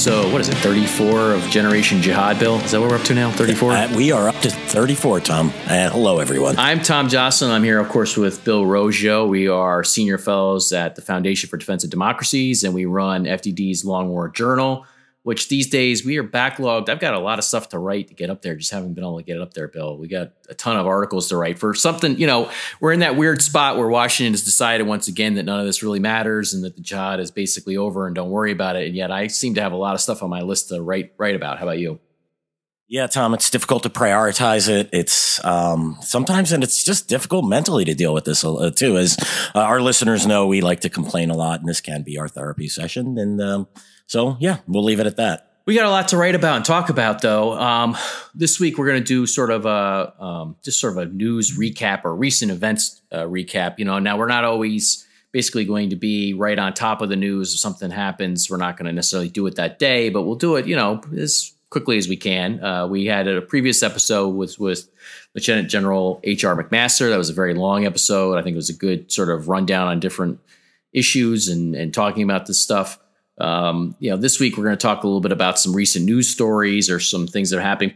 episode, what is it, 34 of Generation Jihad, Bill? Is that what we're up to now? 34? Uh, we are up to 34, Tom. Uh, hello, everyone. I'm Tom Joscelyn. I'm here, of course, with Bill Roggio. We are senior fellows at the Foundation for Defense of Democracies, and we run FDD's Long War Journal which these days we are backlogged. I've got a lot of stuff to write to get up there, just haven't been able to get it up there, Bill. We got a ton of articles to write for something, you know, we're in that weird spot where Washington has decided once again that none of this really matters and that the jihad is basically over and don't worry about it. And yet I seem to have a lot of stuff on my list to write write about. How about you? Yeah, Tom, it's difficult to prioritize it. It's um, sometimes, and it's just difficult mentally to deal with this uh, too. As uh, our listeners know, we like to complain a lot, and this can be our therapy session. And um, so, yeah, we'll leave it at that. We got a lot to write about and talk about, though. Um, this week, we're going to do sort of a um, just sort of a news recap or recent events uh, recap. You know, now we're not always basically going to be right on top of the news if something happens. We're not going to necessarily do it that day, but we'll do it. You know, as quickly as we can. Uh, we had a previous episode with with Lieutenant General H.R. McMaster. That was a very long episode. I think it was a good sort of rundown on different issues and and talking about this stuff. Um, you know, this week we're going to talk a little bit about some recent news stories or some things that are happening,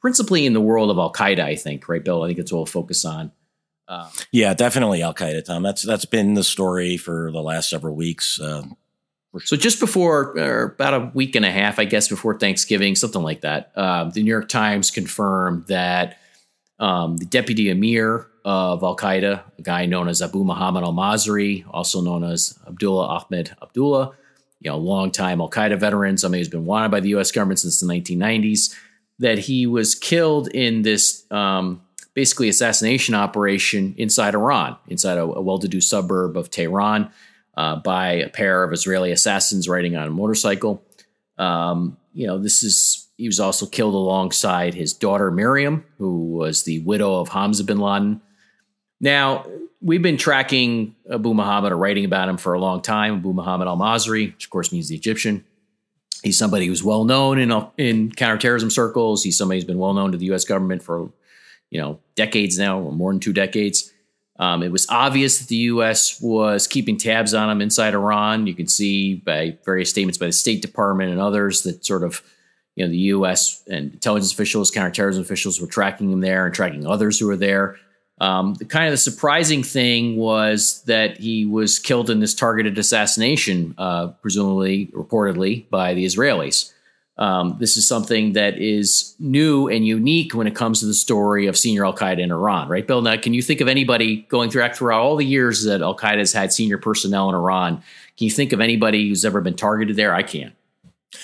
principally in the world of Al Qaeda. I think, right, Bill? I think it's what we'll focus on. Uh, yeah, definitely Al Qaeda, Tom. That's that's been the story for the last several weeks. Uh, so just before, or about a week and a half, I guess, before Thanksgiving, something like that, uh, the New York Times confirmed that um, the deputy emir of Al Qaeda, a guy known as Abu Muhammad al Masri, also known as Abdullah Ahmed Abdullah, you know, longtime Al Qaeda veteran, somebody who's been wanted by the U.S. government since the 1990s, that he was killed in this um, basically assassination operation inside Iran, inside a, a well-to-do suburb of Tehran, uh, by a pair of Israeli assassins riding on a motorcycle. Um, you know, this is he was also killed alongside his daughter Miriam, who was the widow of Hamza bin Laden. Now, we've been tracking Abu Muhammad or writing about him for a long time. Abu Muhammad al Masri, which of course means the Egyptian. He's somebody who's well known in in counterterrorism circles. He's somebody who's been well known to the U.S. government for you know decades now, or more than two decades. Um, it was obvious that the U.S. was keeping tabs on him inside Iran. You can see by various statements by the State Department and others that sort of you know the U.S. and intelligence officials, counterterrorism officials were tracking him there and tracking others who were there. Um, the kind of the surprising thing was that he was killed in this targeted assassination, uh, presumably, reportedly, by the Israelis. Um, this is something that is new and unique when it comes to the story of senior Al Qaeda in Iran, right, Bill? Now, can you think of anybody going through throughout all the years that Al Qaeda has had senior personnel in Iran? Can you think of anybody who's ever been targeted there? I can't.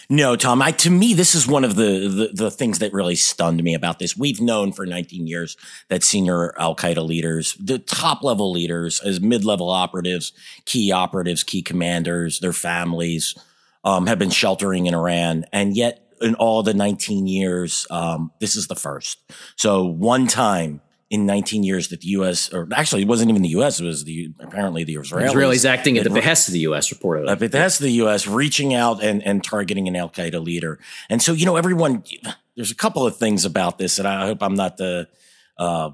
No, Tom. I, to me, this is one of the, the, the things that really stunned me about this. We've known for 19 years that senior Al Qaeda leaders, the top level leaders, as mid level operatives, key operatives, key commanders, their families, um, have been sheltering in Iran, and yet in all the 19 years, um, this is the first. So one time in 19 years that the U.S. or actually it wasn't even the U.S. It was the apparently the Israelis. Israelis acting at the behest of the U.S. reportedly. At the behest of the U.S. reaching out and, and targeting an Al Qaeda leader. And so you know everyone. There's a couple of things about this, and I hope I'm not the uh,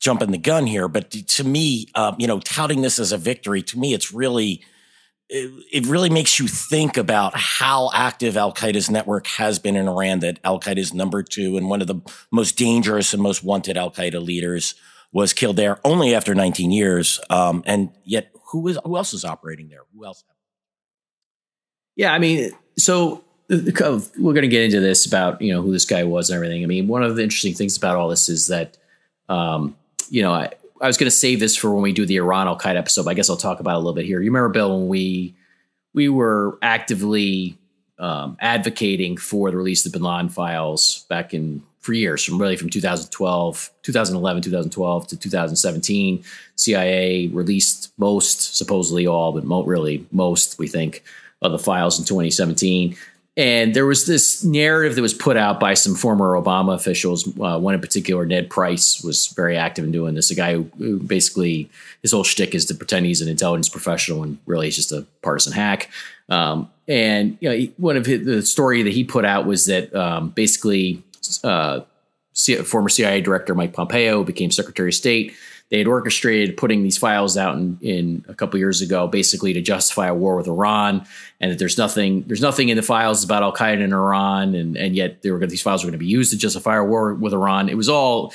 jumping the gun here, but to me, uh, you know, touting this as a victory to me, it's really it, really makes you think about how active Al Qaeda's network has been in Iran. That Al Qaeda is number two and one of the most dangerous and most wanted Al Qaeda leaders was killed there only after 19 years. Um, and yet, who is who else is operating there? Who else? Yeah, I mean, so we're going to get into this about you know who this guy was and everything. I mean, one of the interesting things about all this is that um, you know I, I was going to save this for when we do the Iran Al Qaeda episode. But I guess I'll talk about it a little bit here. You remember, Bill, when we we were actively um, advocating for the release of the Bin Laden files back in for years, from really from 2012, 2011, 2012 to 2017. CIA released most, supposedly all, but mo- really most, we think, of the files in 2017. And there was this narrative that was put out by some former Obama officials. Uh, one in particular, Ned Price, was very active in doing this. A guy who, who, basically his whole shtick is to pretend he's an intelligence professional and really he's just a partisan hack. Um, and you know, one of his, the story that he put out was that um, basically uh, former CIA director Mike Pompeo became Secretary of State. They had orchestrated putting these files out in, in a couple years ago, basically to justify a war with Iran, and that there's nothing there's nothing in the files about Al Qaeda in Iran, and and yet they were these files were going to be used to justify a war with Iran. It was all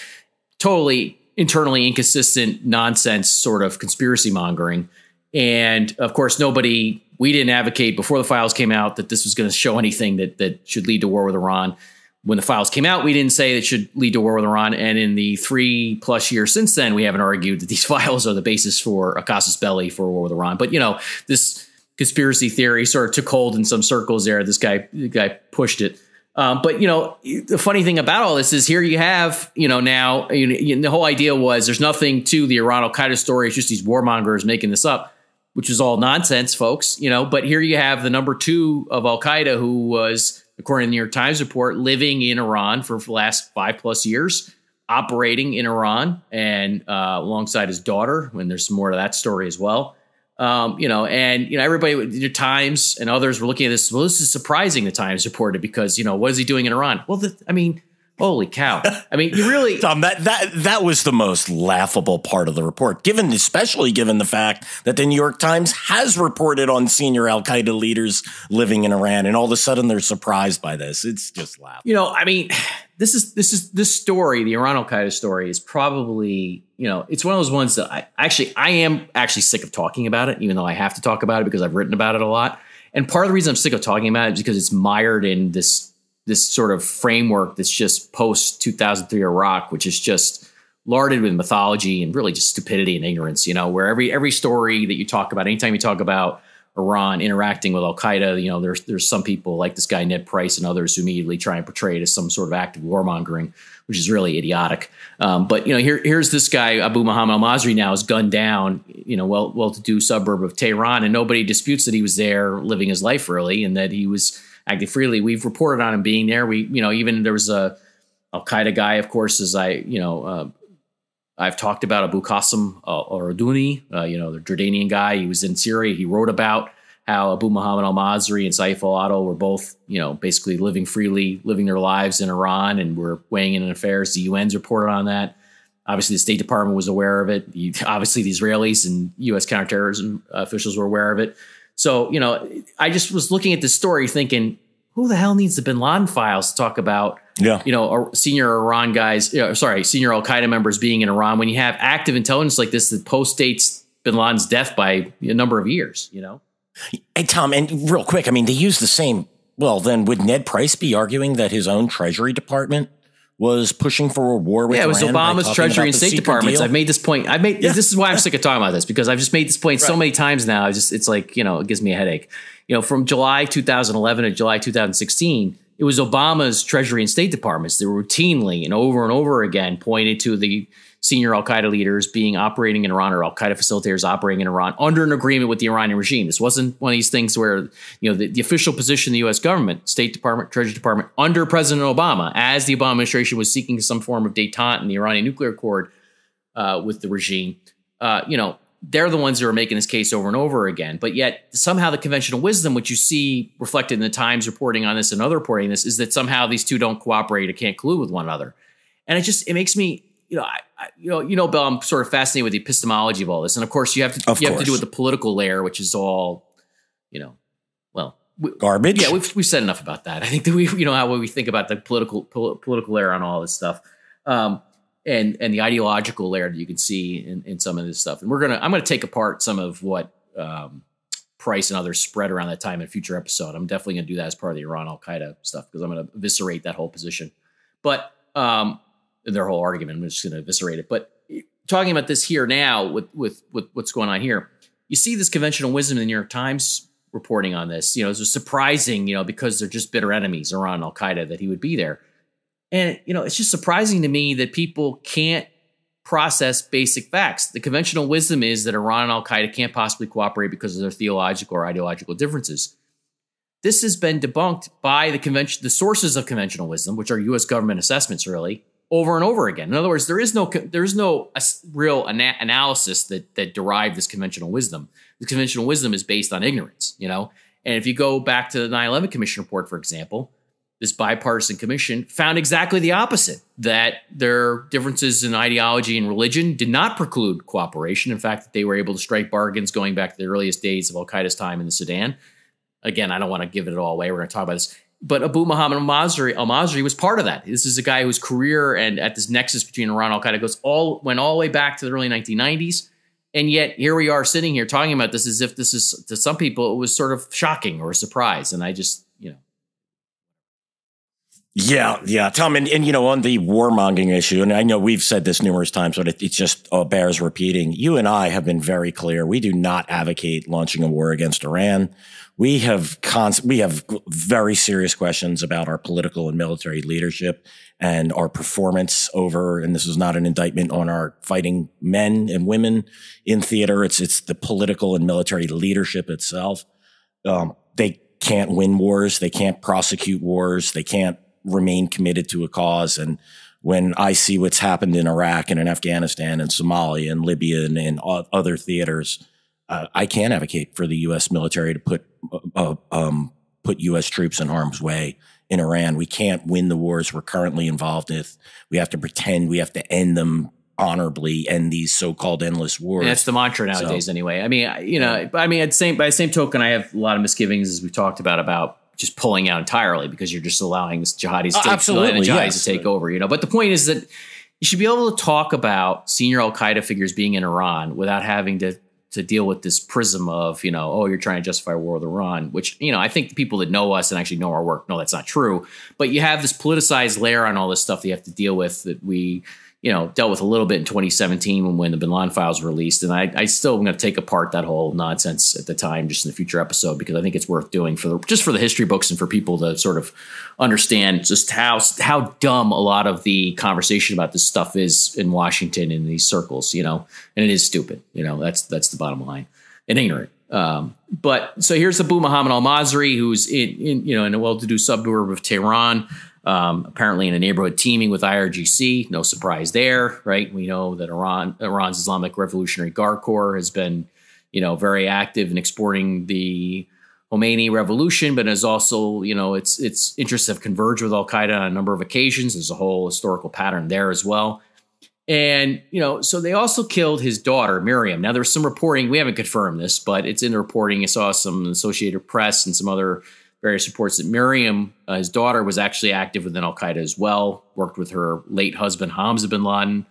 totally internally inconsistent nonsense, sort of conspiracy mongering, and of course nobody we didn't advocate before the files came out that this was going to show anything that that should lead to war with Iran when the files came out, we didn't say it should lead to war with Iran. And in the three plus years since then, we haven't argued that these files are the basis for a casus belli for war with Iran. But you know, this conspiracy theory sort of took hold in some circles there. This guy, guy pushed it. Um, but you know, the funny thing about all this is here you have, you know, now you know, the whole idea was there's nothing to the Iran Al Qaeda story. It's just these warmongers making this up, which is all nonsense, folks. You know, but here you have the number two of Al Qaeda who was according to the New York Times report, living in Iran for the last five plus years, operating in Iran, and uh, alongside his daughter. And there's more to that story as well. Um, you know, and you know, everybody, the Times and others were looking at this. Well, this is surprising. The Times reported because you know, what is he doing in Iran? Well, the, I mean, Holy cow! I mean, you really, Tom. That that that was the most laughable part of the report, given especially given the fact that the New York Times has reported on senior Al Qaeda leaders living in Iran, and all of a sudden they're surprised by this. It's just laughable. You know, I mean, this is this is this story, the Iran Al Qaeda story, is probably you know, it's one of those ones that I actually I am actually sick of talking about it, even though I have to talk about it because I've written about it a lot. And part of the reason I'm sick of talking about it is because it's mired in this this sort of framework that's just post 2003 Iraq, which is just larded with mythology and really just stupidity and ignorance. You know, where every every story that you talk about, anytime you talk about Iran interacting with Al Qaeda, you know, there's there's some people like this guy Ned Price and others who immediately try and portray it as some sort of act of warmongering, which is really idiotic. Um, but you know, here here's this guy Abu Muhammad Al Masri now is gunned down, you know, well well to do suburb of Tehran, and nobody disputes that he was there living his life really, and that he was acting freely. We've reported on him being there. We, you know, even there was a Al Qaeda guy, of course, as I, you know, uh, I've talked about Abu Qasim uh, Arduni, uh, you know, the Jordanian guy. He was in Syria. He wrote about how Abu Muhammad al Masri and Saif al Adel were both, you know, basically living freely, living their lives in Iran and were weighing in on affairs. The UN's reported on that. Obviously, the State Department was aware of it. Obviously, the Israelis and U.S. counterterrorism officials were aware of it. So, you know, I just was looking at this story thinking, who the hell needs the bin Laden files to talk about, yeah. you know, senior Iran guys, you know, sorry, senior Al Qaeda members being in Iran when you have active intelligence like this that post dates bin Laden's death by a number of years, you know? Hey, Tom, and real quick, I mean, they use the same. Well, then would Ned Price be arguing that his own Treasury Department was pushing for a war with yeah, it was Iran Obama's Treasury and State Departments. Deal? I've made this point. I've made yeah. this is why I'm sick of talking about this because I've just made this point right. so many times now. I just it's like you know it gives me a headache. You know, from July 2011 to July 2016, it was Obama's Treasury and State Departments that routinely and over and over again pointed to the senior Al Qaeda leaders being operating in Iran or Al Qaeda facilitators operating in Iran under an agreement with the Iranian regime. This wasn't one of these things where you know the, the official position of the U.S. government, State Department, Treasury Department under President Obama, as the Obama administration was seeking some form of détente in the Iranian nuclear accord uh, with the regime. Uh, you know, they're the ones who are making this case over and over again. But yet, somehow, the conventional wisdom, which you see reflected in the Times reporting on this and other reporting on this, is that somehow these two don't cooperate or can't collude with one another. And it just it makes me you know, I, I, you know, you know, Bill, I'm sort of fascinated with the epistemology of all this, and of course, you have to of you course. have to do with the political layer, which is all, you know, well, we, garbage. Yeah, we've we've said enough about that. I think that we, you know, how we think about the political pol- political layer on all this stuff, um, and and the ideological layer that you can see in, in some of this stuff. And we're gonna, I'm gonna take apart some of what um, Price and others spread around that time in a future episode. I'm definitely gonna do that as part of the Iran Al Qaeda stuff because I'm gonna eviscerate that whole position. But um, their whole argument. I'm just going to eviscerate it. But talking about this here now with, with, with what's going on here, you see this conventional wisdom in the New York Times reporting on this. You know, it's surprising, you know, because they're just bitter enemies around Al Qaeda that he would be there. And, you know, it's just surprising to me that people can't process basic facts. The conventional wisdom is that Iran and Al Qaeda can't possibly cooperate because of their theological or ideological differences. This has been debunked by the convention, the sources of conventional wisdom, which are U.S. government assessments, really, over and over again. In other words, there is no there is no real ana- analysis that that derived this conventional wisdom. The conventional wisdom is based on ignorance, you know. And if you go back to the 9/11 Commission report, for example, this bipartisan commission found exactly the opposite that their differences in ideology and religion did not preclude cooperation. In fact, that they were able to strike bargains going back to the earliest days of Al Qaeda's time in the Sudan. Again, I don't want to give it all away. We're going to talk about this. But Abu Muhammad al Masri, was part of that. This is a guy whose career and at this nexus between Iran and Al Qaeda goes all went all the way back to the early 1990s. And yet here we are sitting here talking about this as if this is to some people it was sort of shocking or a surprise. And I just yeah, yeah, Tom, and, and you know, on the warmongering issue, and I know we've said this numerous times, but it, just uh, bears repeating. You and I have been very clear. We do not advocate launching a war against Iran. We have cons- we have very serious questions about our political and military leadership and our performance over. And this is not an indictment on our fighting men and women in theater. It's it's the political and military leadership itself. Um, they can't win wars. They can't prosecute wars. They can't remain committed to a cause. And when I see what's happened in Iraq and in Afghanistan and Somalia and Libya and, in other theaters, uh, I can advocate for the U.S. military to put uh, um, put U.S. troops in harm's way in Iran. We can't win the wars we're currently involved with. We have to pretend we have to end them honorably end these so-called endless wars. And that's the mantra nowadays, so, anyway. I mean, you know, I mean, at same by the same token, I have a lot of misgivings as we talked about about just pulling out entirely because you're just allowing this jihadis, uh, absolutely, jihadis yes. to take over. You know, but the point is that you should be able to talk about senior Al Qaeda figures being in Iran without having to to deal with this prism of you know oh you're trying to justify war with Iran, which you know I think the people that know us and actually know our work know that's not true. But you have this politicized layer on all this stuff that you have to deal with that we you know, dealt with a little bit in 2017 when, when the Bin Laden files were released. And I, I still am going to take apart that whole nonsense at the time, just in the future episode, because I think it's worth doing for the, just for the history books and for people to sort of understand just how, how dumb a lot of the conversation about this stuff is in Washington in these circles, you know, and it is stupid, you know, that's, that's the bottom line and ignorant. Um, but so here's Abu Muhammad al Masri, who's in, in, you know, in a well-to-do suburb of Tehran. Um, apparently, in a neighborhood teeming with IRGC, no surprise there, right? We know that Iran, Iran's Islamic Revolutionary Guard Corps has been, you know, very active in exporting the Khomeini revolution, but has also, you know, its its interests have converged with Al Qaeda on a number of occasions. There's a whole historical pattern there as well. And, you know, so they also killed his daughter, Miriam. Now, there's some reporting, we haven't confirmed this, but it's in the reporting. I saw some Associated Press and some other various reports that Miriam, uh, his daughter, was actually active within Al Qaeda as well, worked with her late husband, Hamza bin Laden,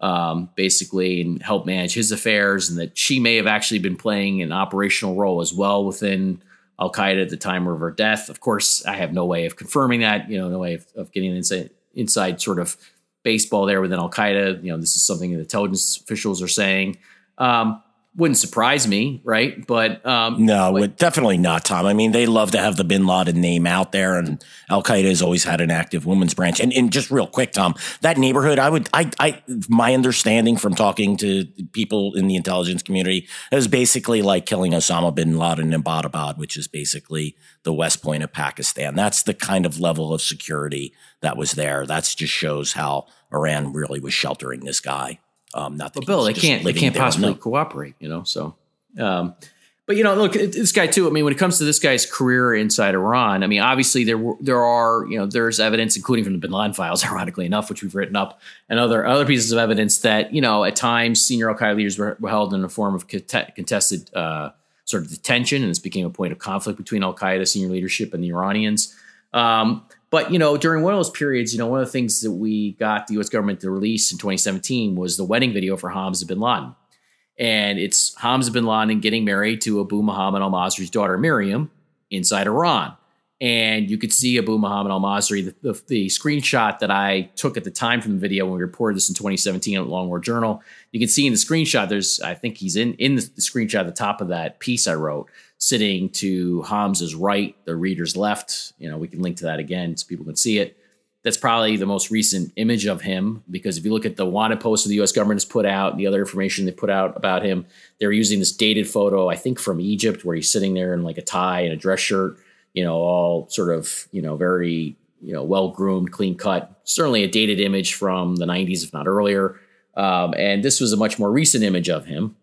um, basically, and helped manage his affairs, and that she may have actually been playing an operational role as well within Al Qaeda at the time of her death. Of course, I have no way of confirming that, you know, no way of, of getting inside, inside sort of baseball there within Al Qaeda. You know, this is something the intelligence officials are saying. Um, wouldn't surprise me, right? But um, no, but, definitely not, Tom. I mean, they love to have the Bin Laden name out there, and Al Qaeda has always had an active women's branch. And, and just real quick, Tom, that neighborhood, I would, I, I, my understanding from talking to people in the intelligence community is basically like killing Osama bin Laden in Abbottabad, which is basically the west point of Pakistan. That's the kind of level of security that was there. That just shows how Iran really was sheltering this guy. Um, not that well, Bill, they can't they can't possibly cooperate, you know. So, um, but you know, look, this guy too. I mean, when it comes to this guy's career inside Iran, I mean, obviously there there are you know there's evidence, including from the Bin Laden files, ironically enough, which we've written up, and other other pieces of evidence that you know at times senior Al Qaeda leaders were, were, held in a form of contested uh, sort of detention, and this became a point of conflict between Al Qaeda senior leadership and the Iranians. Um, but you know, during one of those periods, you know, one of the things that we got the U.S. government to release in 2017 was the wedding video for Hamza bin Laden, and it's Hamza bin Laden getting married to Abu Muhammad al Masri's daughter Miriam inside Iran and you could see Abu Muhammad Al Masri. The, the, the, screenshot that I took at the time from the video when we reported this in 2017 at Long War Journal, you can see in the screenshot. There's, I think he's in in the, the screenshot at the top of that piece I wrote, sitting to Hamza's right, the reader's left. You know, we can link to that again so people can see it. That's probably the most recent image of him because if you look at the wanted poster the U.S. government has put out, the other information they put out about him, they're using this dated photo, I think from Egypt, where he's sitting there in like a tie and a dress shirt you know, all sort of, you know, very, you know, well groomed, clean cut. Certainly a dated image from the 90s, if not earlier. Um, and this was a much more recent image of him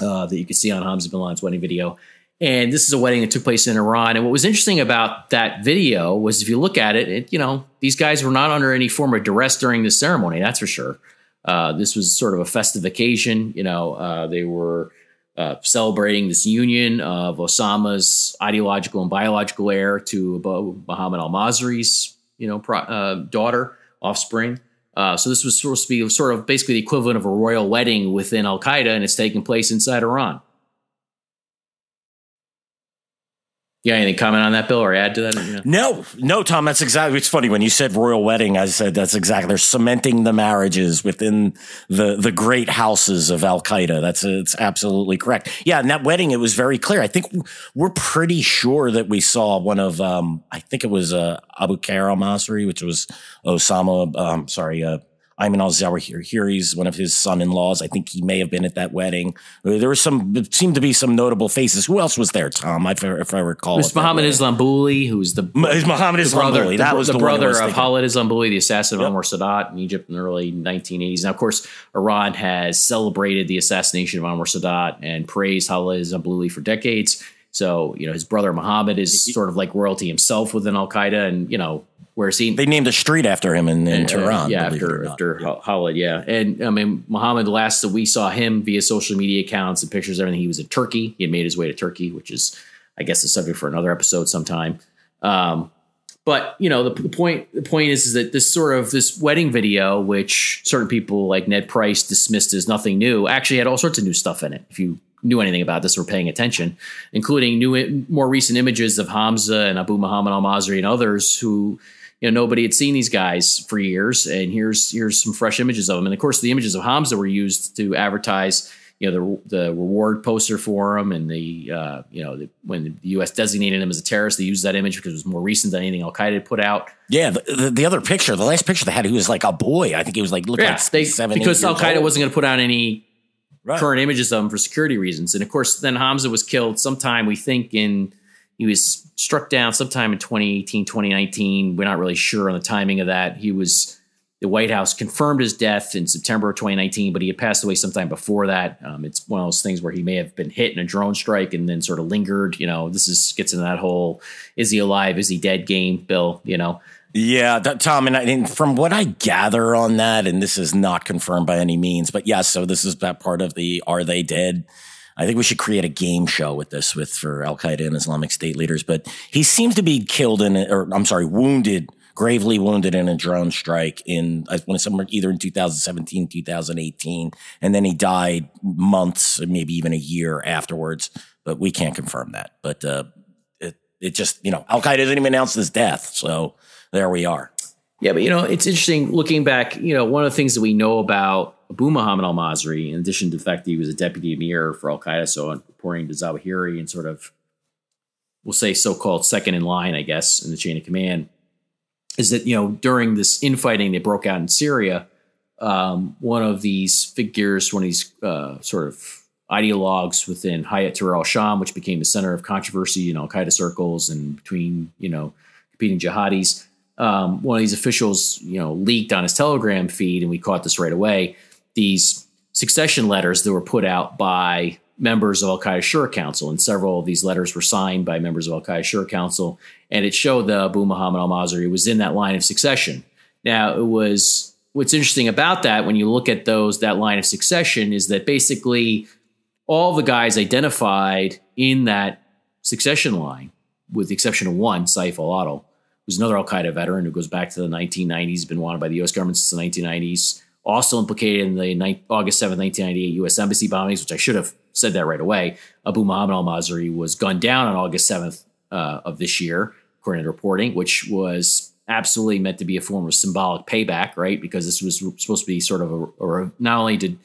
uh, that you could see on Hamza bin Laden's wedding video. And this is a wedding that took place in Iran. And what was interesting about that video was if you look at it, it you know, these guys were not under any form of duress during the ceremony, that's for sure. Uh, this was sort of a festive occasion. You know, uh, they were uh, celebrating this union of Osama's ideological and biological heir to Muhammad al Masri's, you know, pro, uh, daughter, offspring. Uh, so this was supposed to be sort of basically the equivalent of a royal wedding within Al Qaeda, and it's taking place inside Iran. You got anything comment on that, Bill, or add to that? Yeah. No, no, Tom. That's exactly. It's funny when you said royal wedding. I said that's exactly. They're cementing the marriages within the the great houses of Al Qaeda. That's it's absolutely correct. Yeah, and that wedding, it was very clear. I think we're pretty sure that we saw one of. Um, I think it was uh, Abu Qair al Masri, which was Osama. Um, sorry, uh, Ayman al Zawahiri's one of his son-in-laws. I think he may have been at that wedding. Uh, there were some, seemed to be some notable faces. Who else was there, Tom? If I, if I recall, it was Muhammad Islambuli, who's the Muhammad Islambuli. That the, was the, the brother of Khalid Islambuli, the assassin of yep. Anwar Sadat in Egypt in the early 1980s. Now, of course, Iran has celebrated the assassination of Anwar Sadat and praised Khalid Islambuli for decades. So, you know, his brother Muhammad is sort of like royalty himself within Al Qaeda, and you know, Whereas he they named a street after him in, in uh, Tehran. Yeah, after after yeah. Khalid. Yeah, and I mean Muhammad. Last that we saw him via social media accounts and pictures, everything. He was in Turkey. He had made his way to Turkey, which is, I guess, a subject for another episode sometime. Um, but you know the, the, point the point is, is that this sort of this wedding video which certain people like ned price dismissed as nothing new actually had all sorts of new stuff in it if you knew anything about this or paying attention including new more recent images of hamza and abu muhammad al-masri and others who you know nobody had seen these guys for years, and here's here's some fresh images of them. And of course, the images of Hamza were used to advertise you know the the reward poster for him, and the uh, you know the, when the U.S. designated him as a terrorist, they used that image because it was more recent than anything Al Qaeda had put out. Yeah, the, the, the, other picture, the last picture they had, he was like a boy. I think he was like looking yeah, like they, seven because Al Qaeda wasn't going to put out any right. current images of him for security reasons, and of course, then Hamza was killed sometime we think in he was struck down sometime in 2018, 2019. We're not really sure on the timing of that. He was the White House confirmed his death in September of 2019, but he had passed away sometime before that. Um, it's one of those things where he may have been hit in a drone strike and then sort of lingered. You know, this is gets into that whole "is he alive, is he dead" game, Bill. You know. Yeah, that, Tom, and, I, and, from what I gather on that, and this is not confirmed by any means, but yes, yeah, so this is that part of the "Are they dead?" I think we should create a game show with this with for Al Qaeda and Islamic State leaders. But he seems to be killed in, or I'm sorry, wounded, gravely wounded in a drone strike in I want somewhere either in 2017, 2018, and then he died months, maybe even a year afterwards. But we can't confirm that. But uh, it it just you know Al Qaeda didn't even announce his death, so there we are. Yeah, but you know, it's interesting looking back. You know, one of the things that we know about Abu Muhammad al Masri, in addition to the fact that he was a deputy emir for Al Qaeda, so reporting to Zawahiri and sort of, we'll say, so called second in line, I guess, in the chain of command, is that, you know, during this infighting that broke out in Syria, um, one of these figures, one of these uh, sort of ideologues within Hayat Tahrir al Sham, which became the center of controversy in Al Qaeda circles and between, you know, competing jihadis um, one of these officials, you know, leaked on his Telegram feed, and we caught this right away. These succession letters that were put out by members of Al Qaeda Shura Council, and several of these letters were signed by members of Al Qaeda Shura Council, and it showed that Abu Muhammad al Masri was in that line of succession. Now, it was what's interesting about that when you look at those that line of succession is that basically all the guys identified in that succession line, with the exception of one, Saif al-Adil, who's another Al Qaeda veteran who goes back to the 1990s, been wanted by the U.S. government since the 1990s. Also implicated in the ni- August 7, 1998 U.S. Embassy bombings, which I should have said that right away. Abu Muhammad al Masri was gunned down on August 7th uh, of this year, according to reporting, which was absolutely meant to be a form of symbolic payback, right? Because this was supposed to be sort of a, or not only to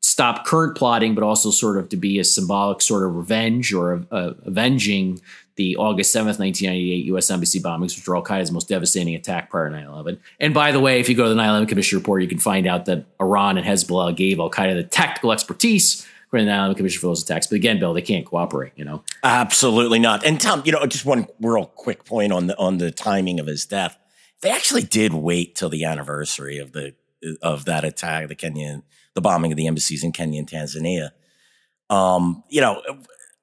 stop current plotting, but also sort of to be a symbolic sort of revenge or a, a avenging the August 7th, 1998 U.S. Embassy bombings, which were Al Qaeda's most devastating attack prior to 9 11. And by the way, if you go to the 9 11 Commission report, you can find out that Iran and Hezbollah gave Al Qaeda the tactical expertise to the 9 11 Commission for those attacks. But again, Bill, they can't cooperate, you know? Absolutely not. And Tom, you know, just one real quick point on the, on the timing of his death. They actually did wait till the anniversary of the, of that attack, the Kenyan, the bombing of the embassies in Kenya and Tanzania. Um, you know,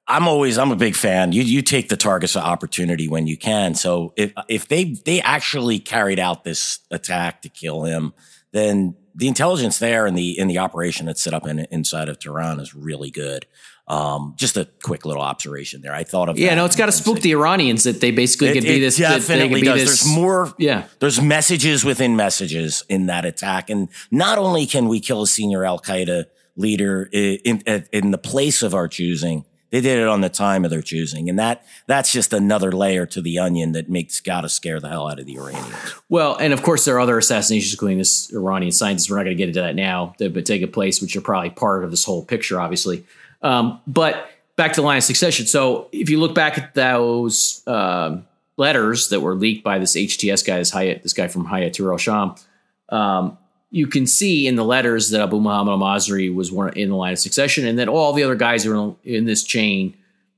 I'm always I'm a big fan. You you take the targets of opportunity when you can. So if if they they actually carried out this attack to kill him, then the intelligence there and the in the operation that's set up in, inside of Tehran is really good. Um, just a quick little observation there. I thought of yeah, no, it's got to spook the Iranians that they basically it, could be this. Definitely be does. This, there's more. Yeah, there's messages within messages in that attack, and not only can we kill a senior Al Qaeda leader in, in, in the place of our choosing, they did it on the time of their choosing, and that that's just another layer to the onion that makes gotta scare the hell out of the Iranians. Well, and of course there are other assassinations, including this Iranian scientist. We're not going to get into that now. Take a place, which are probably part of this whole picture, obviously. Um, but back to the line of succession. So if you look back at those um, letters that were leaked by this HTS guy, this Hayat, this guy from Hayat Sham, um, you can see in the letters that Abu Muhammad al-Masri was in the line of succession, and that all the other guys who are in this chain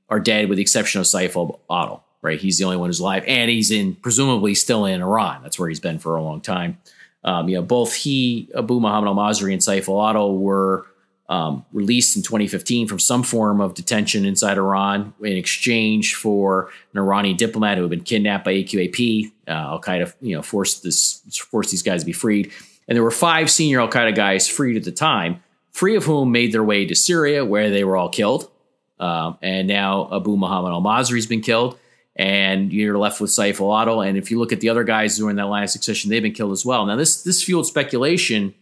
are dead, with the exception of Saif al-Adil. Right, he's the only one who's alive, and he's in presumably still in Iran. That's where he's been for a long time. Um, you know, both he, Abu Muhammad al-Masri, and Saif al-Adil were um, released in 2015 from some form of detention inside Iran in exchange for an Iranian diplomat who had been kidnapped by AQAP. Uh, Al Qaeda, you know, forced this forced these guys to be freed, and there were five senior Al Qaeda guys freed at the time, three of whom made their way to Syria, where they were all killed. Um, and now Abu Muhammad al Masri has been killed, and you're left with Saif al Adil. And if you look at the other guys in that line of succession, they've been killed as well. Now, this this fueled speculation,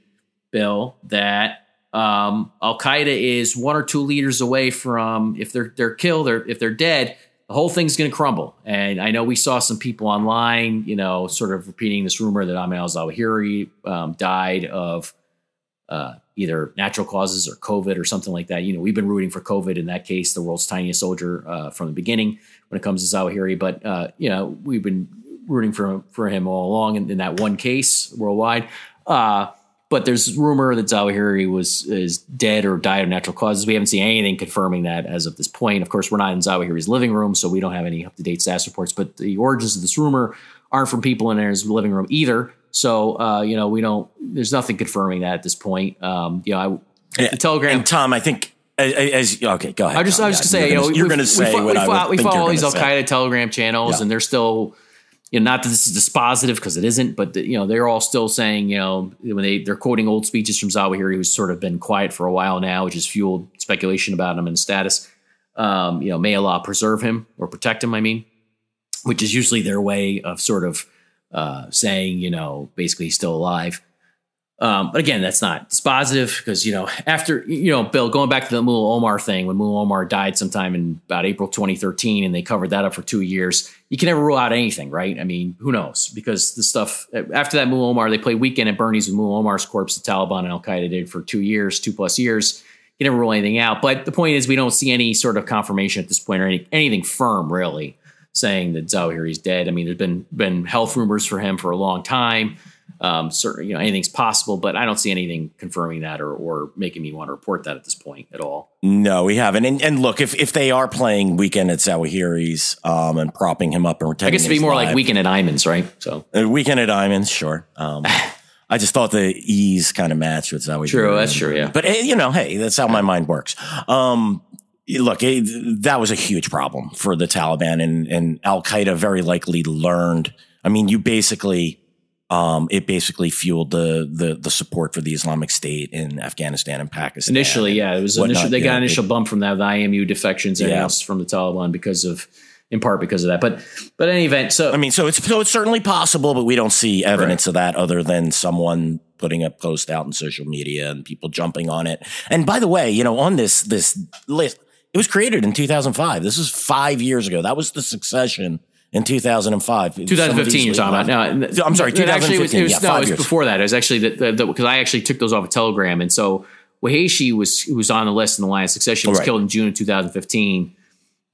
Bill, that um, Al Qaeda is one or two leaders away from if they're they're killed or if they're dead, the whole thing's going to crumble. And I know we saw some people online, you know, sort of repeating this rumor that Ahmed al Zawahiri um, died of uh, either natural causes or COVID or something like that. You know, we've been rooting for COVID in that case, the world's tiniest soldier uh, from the beginning when it comes to Zawahiri. But uh, you know, we've been rooting for for him all along in, in that one case worldwide. Uh, but there's rumor that Zawahiri was is dead or died of natural causes. We haven't seen anything confirming that as of this point. Of course, we're not in Zawahiri's living room, so we don't have any up to date status reports. But the origins of this rumor aren't from people in his living room either. So uh, you know, we don't. There's nothing confirming that at this point. Um, you know, I, yeah. the Telegram. And Tom, I think as, as, okay, go ahead. I just Tom. I was just saying, you know, you're going to say we, what we, I we follow all these Al Qaeda Telegram channels, yeah. and they're still you know, not that this is dispositive because it isn't, but the, you know, they're all still saying, you know, when they they're quoting old speeches from Zawahiri, who's sort of been quiet for a while now, which has fueled speculation about him and status. Um, you know, may Allah preserve him or protect him. I mean, which is usually their way of sort of uh, saying, you know, basically he's still alive. Um, but again, that's not dispositive because, you know, after, you know, Bill, going back to the Mullah Omar thing, when Mullah Omar died sometime in about April 2013 and they covered that up for two years, you can never rule out anything, right? I mean, who knows? Because the stuff after that Mullah Omar, they played Weekend at Bernie's with Mullah Omar's corpse, the Taliban and Al Qaeda did for two years, two plus years. You never rule anything out. But the point is, we don't see any sort of confirmation at this point or any, anything firm, really, saying that Zawahiri's dead. I mean, there's been been health rumors for him for a long time um, certainly, you know, anything's possible, but I don't see anything confirming that or, or making me want to report that at this point at all. No, we haven't. And, and look, if, if they are playing weekend at Zawahiri's um, and propping him up and I guess it'd be more live, like weekend at Diamonds, right? So uh, weekend at Diamonds, sure. Um, I just thought the ease kind of matched with Zawahiri. True, that's true. Yeah, but you know, hey, that's how my mind works. Um, look, it, that was a huge problem for the Taliban, and, and Al Qaeda very likely learned. I mean, you basically um, it basically fueled the, the the support for the Islamic State in Afghanistan and Pakistan. Initially, yeah, it was initial, they got an initial it, bump from that the IMU defections and yeah. from the Taliban because of in part because of that. But but in any event, so I mean, so it's so it's certainly possible, but we don't see evidence right. of that other than someone putting a post out in social media and people jumping on it. And by the way, you know, on this this list, it was created in 2005. This is five years ago. That was the succession in 2005. 2015, you're talking about. No, I'm sorry, 2015. Actually, it was, it was, yeah, no, it was before that. It was actually because I actually took those off a of Telegram, and so Wuhayshi was who was on the list in the line of succession was right. killed in June of 2015.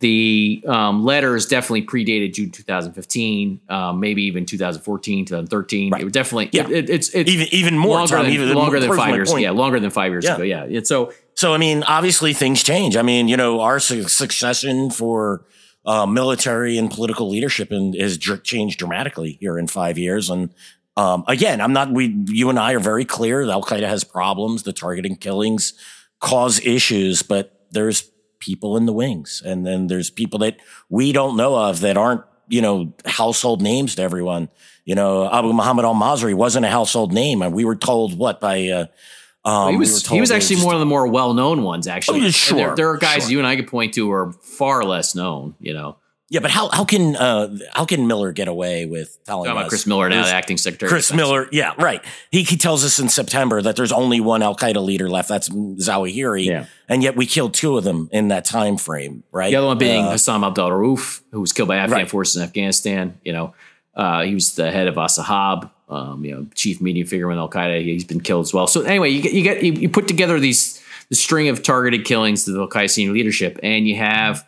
The um, letters definitely predated June 2015, um, maybe even 2014, 2013. Right. It was definitely yeah. It, it's, it's even even more longer Tom, than, even longer than five years. Point. Yeah, longer than five years yeah. ago. Yeah. It's so so I mean, obviously things change. I mean, you know, our su- succession for uh, military and political leadership and has dr- changed dramatically here in five years. And um, again, I'm not. We, you and I are very clear. that Al Qaeda has problems. The targeting killings cause issues, but there's people in the wings. And then there's people that we don't know of that aren't, you know, household names to everyone. You know, Abu Muhammad al Masri wasn't a household name. And we were told what by, uh, um, he was we he was actually one of the more well known ones. Actually, oh, sure. There, there, are guys sure. you and I could point to who are far less known. You know, yeah, but how how can uh, how can Miller get away with telling us Chris Miller now, the acting secretary? Chris Miller, yeah, right. He he tells us in September that there's only one Al Qaeda leader left. That's Zawahiri, yeah. and yet we killed two of them in that time frame, right? The other one being uh, Hassan Abdul Rauf, who was killed by Afghan right. forces in Afghanistan. You know, uh, he was the head of As-Sahab, um, you know, chief media figure with Al Qaeda. He's been killed as well. So anyway, you get you get you, you put together these the string of targeted killings to the Al Qaeda senior leadership, and you have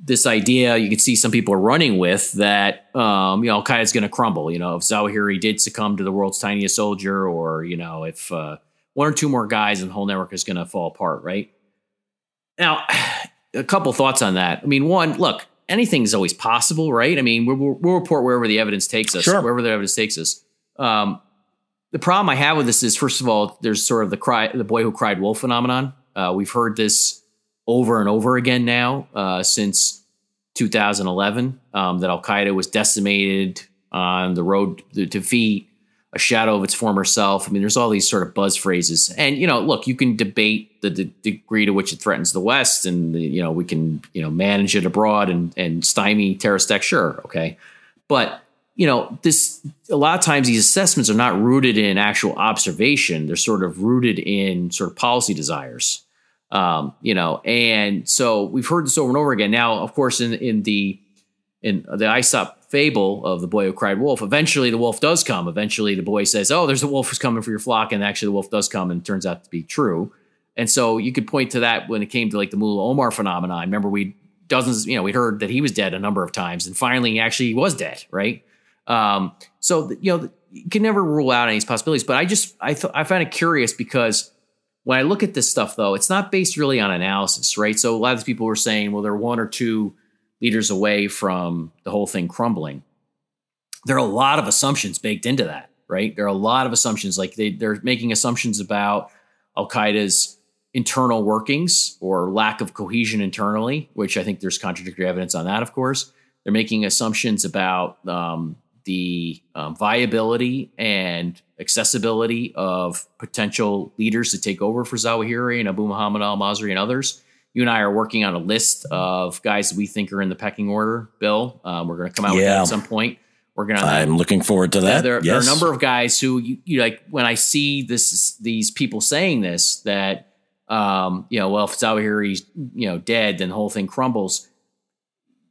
this idea you can see some people are running with that um, you know Al Qaeda is going to crumble. You know, if Zawahiri did succumb to the world's tiniest soldier, or you know, if uh, one or two more guys and the whole network is going to fall apart, right? Now, a couple thoughts on that. I mean, one, look, anything is always possible, right? I mean, we'll, we'll report wherever the evidence takes us, sure. wherever the evidence takes us. Um, the problem I have with this is, first of all, there's sort of the cry, the boy who cried wolf phenomenon. Uh, we've heard this over and over again now uh, since 2011 um, that Al Qaeda was decimated on the road to defeat, a shadow of its former self. I mean, there's all these sort of buzz phrases, and you know, look, you can debate the, the degree to which it threatens the West, and the, you know, we can you know manage it abroad and and stymie terrorist acts. Sure, okay, but you know, this a lot of times these assessments are not rooted in actual observation; they're sort of rooted in sort of policy desires. Um, you know, and so we've heard this over and over again. Now, of course, in in the in the Aesop fable of the boy who cried wolf, eventually the wolf does come. Eventually, the boy says, "Oh, there's a wolf who's coming for your flock," and actually, the wolf does come, and turns out to be true. And so you could point to that when it came to like the Mullah Omar phenomenon. Remember, we dozens, you know, we heard that he was dead a number of times, and finally, he actually was dead, right? Um, so you know, you can never rule out any possibilities. But I just I th- I find it curious because when I look at this stuff, though, it's not based really on analysis, right? So a lot of people were saying, well, they're one or two leaders away from the whole thing crumbling. There are a lot of assumptions baked into that, right? There are a lot of assumptions, like they, they're making assumptions about Al Qaeda's internal workings or lack of cohesion internally, which I think there's contradictory evidence on that, of course. They're making assumptions about um, the um, viability and accessibility of potential leaders to take over for Zawahiri and Abu Muhammad al Masri and others. You and I are working on a list of guys that we think are in the pecking order, Bill. Um, we're going to come out yeah. with that at some point. We're going to. I'm looking forward to that. There, yes. there, are a number of guys who you, you, like when I see this, these people saying this that, um, you know, well, if Zawahiri's, you know, dead, then the whole thing crumbles.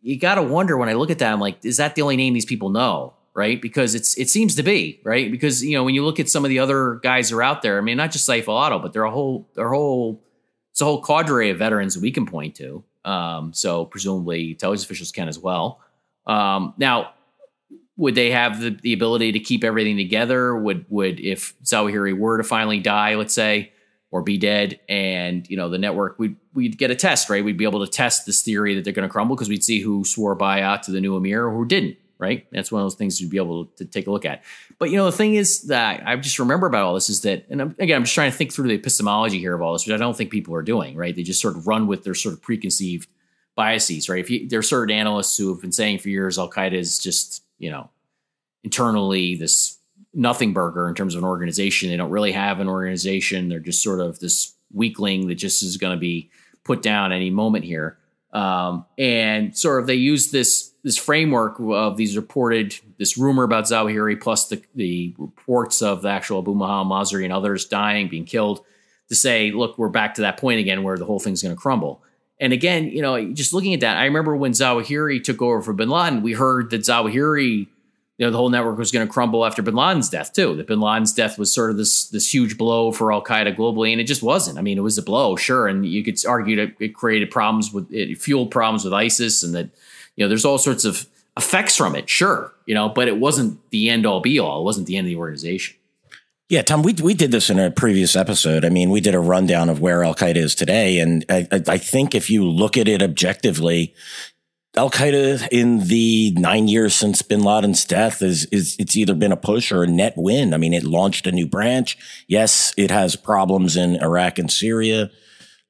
You got to wonder when I look at that, I'm like, is that the only name these people know? Right? Because it's it seems to be right because you know when you look at some of the other guys who are out there, I mean, not just Saif al-Adil, but they're a whole they're whole it's a whole cadre of veterans we can point to. Um, so presumably intelligence officials can as well. Um, now, would they have the, the ability to keep everything together? Would would if Zawahiri were to finally die, let's say, or be dead, and you know the network, we'd we'd get a test, right? We'd be able to test this theory that they're going to crumble because we'd see who swore bayat to the new emir or who didn't right? That's one of those things you'd be able to take a look at. But you know, the thing is that I just remember about all this is that, and again, I'm just trying to think through the epistemology here of all this, which I don't think people are doing, right? They just sort of run with their sort of preconceived biases, right? If you, there are certain analysts who have been saying for years Al Qaeda is just, you know, internally this nothing burger in terms of an organization. They don't really have an organization. They're just sort of this weakling that just is going to be put down any moment here. Um, and sort of they use this this framework of these reported this rumor about Zawahiri plus the the reports of the actual Abu Muhammad Masri and others dying, being killed, to say, look, we're back to that point again where the whole thing's going to crumble. And again, you know, just looking at that, I remember when Zawahiri took over for Bin Laden, we heard that Zawahiri you know the whole network was going to crumble after Bin Laden's death too. That Bin Laden's death was sort of this this huge blow for Al Qaeda globally, and it just wasn't. I mean, it was a blow, sure, and you could argue that it created problems with it fueled problems with ISIS, and that you know there's all sorts of effects from it, sure, you know, but it wasn't the end all be all. It wasn't the end of the organization. Yeah, Tom, we we did this in a previous episode. I mean, we did a rundown of where Al Qaeda is today, and I, I think if you look at it objectively, Al Qaeda in the nine years since Bin Laden's death is is it's either been a push or a net win. I mean, it launched a new branch. Yes, it has problems in Iraq and Syria.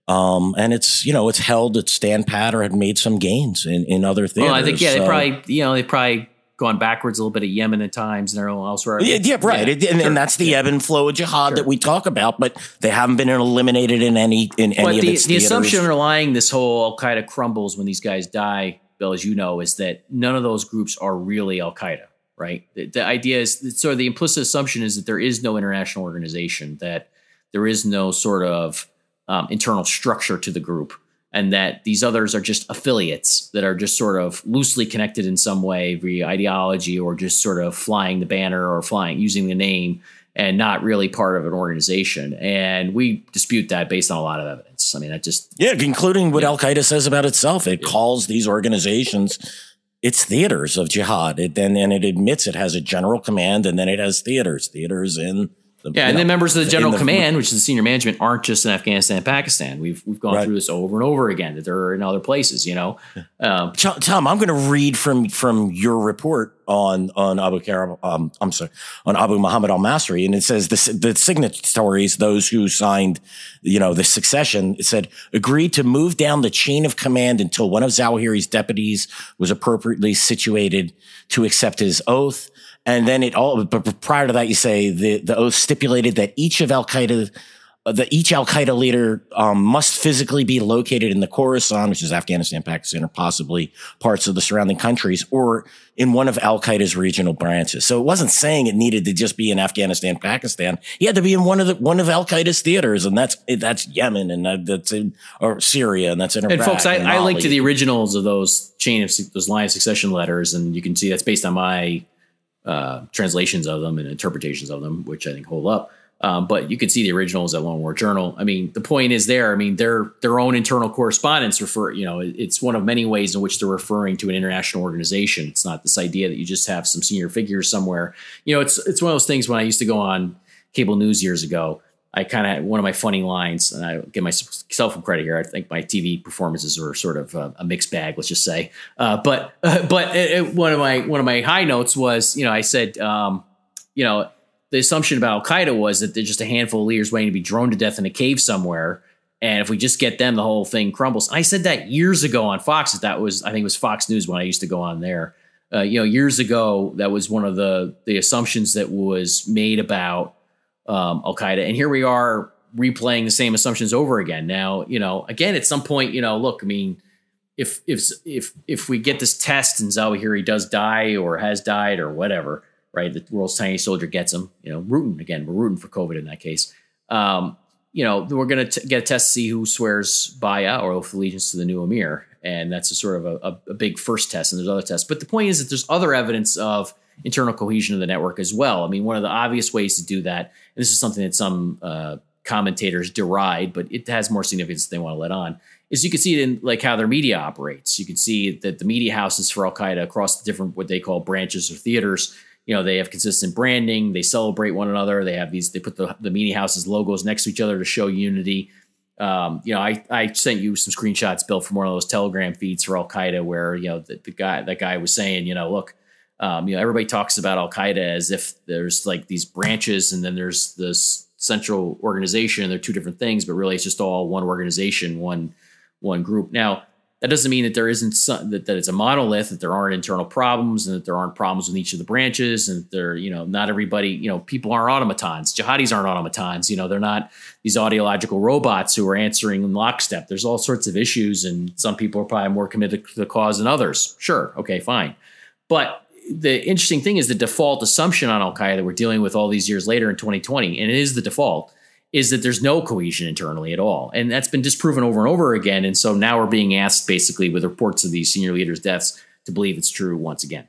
Um, and it's you know it's held at stand pat or had made some gains in, in other theaters. Well, I think yeah, so. they probably you know they probably gone backwards a little bit at Yemen at times and elsewhere. Yeah, yeah right. Yeah, and, sure. and, that's the yeah. ebb and flow of jihad sure. that we talk about, but they haven't been eliminated in any in but any the, of its the assumption underlying this whole Al Qaeda crumbles when these guys die, Bill, as you know, is that none of those groups are really Al Qaeda. Right. The, the idea is so the implicit assumption is that there is no international organization, that there is no sort of um, internal structure to the group and that these others are just affiliates that are just sort of loosely connected in some way via ideology or just sort of flying the banner or flying using the name and not really part of an organization. And we dispute that based on a lot of evidence. I mean, that just yeah, including what yeah. Al Qaeda says about itself. It yeah. calls these organizations its theaters of jihad. It then and it admits it has a general command, and then it has theaters, theaters in the, yeah, and know, then members of the general the, command, which is the senior management, aren't just in Afghanistan and Pakistan. We've we've gone right. through this over and over again that they're in other places. You know, um, Tom, I'm going to read from from your report on on Abu Karam. Um, I'm sorry, on Abu Muhammad al Masri, and it says the the signatories, those who signed, you know, the succession, it said agreed to move down the chain of command until one of Zawahiri's deputies was appropriately situated to accept his oath and then it all, but prior to that, you say the, the oath stipulated that each of Al Qaeda, that each Al Qaeda leader um, must physically be located in the Khorasan, which is Afghanistan, Pakistan, or possibly parts of the surrounding countries, or in one of Al Qaeda's regional branches. So it wasn't saying it needed to just be in Afghanistan, Pakistan. He had to be in one of the one of Al Qaeda's theaters, and that's that's Yemen, and that's in or Syria, and that's in Iraq. And folks, I, I linked to the originals of those chain of those line of succession letters, and you can see that's based on my uh, translations of them and interpretations of them, which I think hold up. Um, but you can see the originals at Long War Journal. I mean, the point is there. I mean, their their own internal correspondence refer. You know, it's one of many ways in which they're referring to an international organization. It's not this idea that you just have some senior figures somewhere. You know, it's it's one of those things. When I used to go on cable news years ago, I kind of one of my funny lines, and I give myself some credit here. I think my TV performances are sort of a, a mixed bag, let's just say. Uh, but uh, but it, it, one of my one of my high notes was, you know, I said, um, you know, the assumption about Al Qaeda was that there's just a handful of leaders waiting to be droned to death in a cave somewhere, and if we just get them, the whole thing crumbles. I said that years ago on Fox. That was I think it was Fox News when I used to go on there. Uh, you know, years ago, that was one of the the assumptions that was made about um, Al Qaeda. And here we are replaying the same assumptions over again. Now, you know, again, at some point, you know, look, I mean, if if if if we get this test and Zawahiri does die or has died or whatever, right? The world's tiny soldier gets him. You know, rooting again. We're rooting for COVID in that case. Um, you know, we're going to get a test to see who swears baya or allegiance to the new emir, and that's a sort of a, a, a big first test. And there's other tests, but the point is that there's other evidence of internal cohesion of the network as well. I mean, one of the obvious ways to do that, and this is something that some uh, commentators deride, but it has more significance than they want to let on, is you can see it in like how their media operates. You can see that the media houses for Al Qaeda across the different what they call branches or theaters, you know, they have consistent branding, they celebrate one another, they have these, they put the, the media houses logos next to each other to show unity. Um, you know, I, I sent you some screenshots, Bill, from one of those Telegram feeds for Al Qaeda, where you know the, the guy that guy was saying, you know, look, um, you know, everybody talks about Al Qaeda as if there's like these branches and then there's this central organization. and They're two different things, but really it's just all one organization, one one group. Now, that doesn't mean that there isn't some, that, that it's a monolith, that there aren't internal problems, and that there aren't problems with each of the branches, and there, you know, not everybody, you know, people aren't automatons. Jihadis aren't automatons. You know, they're not these ideological robots who are answering in lockstep. There's all sorts of issues, and some people are probably more committed to the cause than others. Sure, okay, fine, but the interesting thing is the default assumption on Al Qaeda that we're dealing with all these years later in 2020, and it is the default, is that there's no cohesion internally at all. And that's been disproven over and over again. And so now we're being asked basically with reports of these senior leaders' deaths to believe it's true once again.